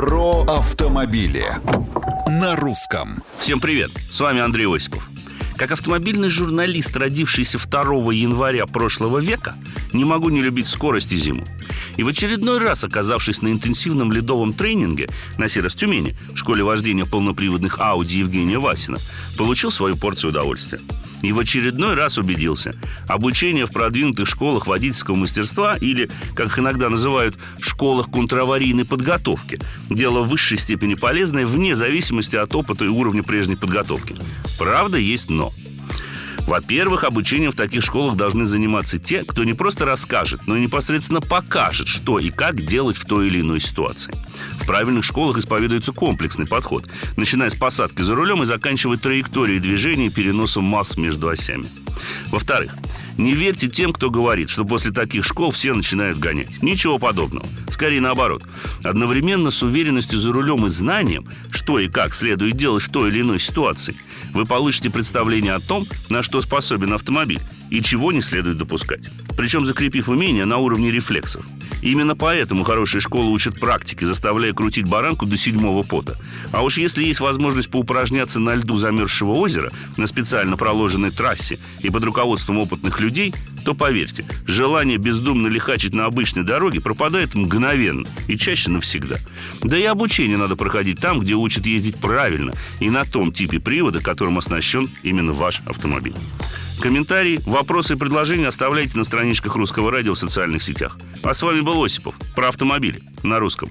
Про автомобили на русском. Всем привет, с вами Андрей Осипов. Как автомобильный журналист, родившийся 2 января прошлого века, не могу не любить скорость и зиму. И в очередной раз, оказавшись на интенсивном ледовом тренинге на Серос Тюмени в школе вождения полноприводных Ауди Евгения Васина, получил свою порцию удовольствия. И в очередной раз убедился, обучение в продвинутых школах водительского мастерства или, как их иногда называют, школах контраварийной подготовки, дело в высшей степени полезное вне зависимости от опыта и уровня прежней подготовки. Правда, есть но. Во-первых, обучением в таких школах должны заниматься те, кто не просто расскажет, но и непосредственно покажет, что и как делать в той или иной ситуации. Правильных школах исповедуется комплексный подход, начиная с посадки за рулем и заканчивая траекторией движения и переносом масс между осями. Во-вторых, не верьте тем, кто говорит, что после таких школ все начинают гонять. Ничего подобного. Скорее наоборот. Одновременно с уверенностью за рулем и знанием, что и как следует делать в той или иной ситуации, вы получите представление о том, на что способен автомобиль и чего не следует допускать. Причем закрепив умения на уровне рефлексов. Именно поэтому хорошие школы учат практике, заставляя крутить баранку до седьмого пота. А уж если есть возможность поупражняться на льду замерзшего озера на специально проложенной трассе и под руководством опытных людей, то поверьте, желание бездумно лихачить на обычной дороге пропадает мгновенно и чаще навсегда. Да и обучение надо проходить там, где учат ездить правильно и на том типе привода, которым оснащен именно ваш автомобиль. Комментарии, вопросы и предложения оставляйте на страничках Русского радио в социальных сетях. А с вами был Осипов про автомобили на русском.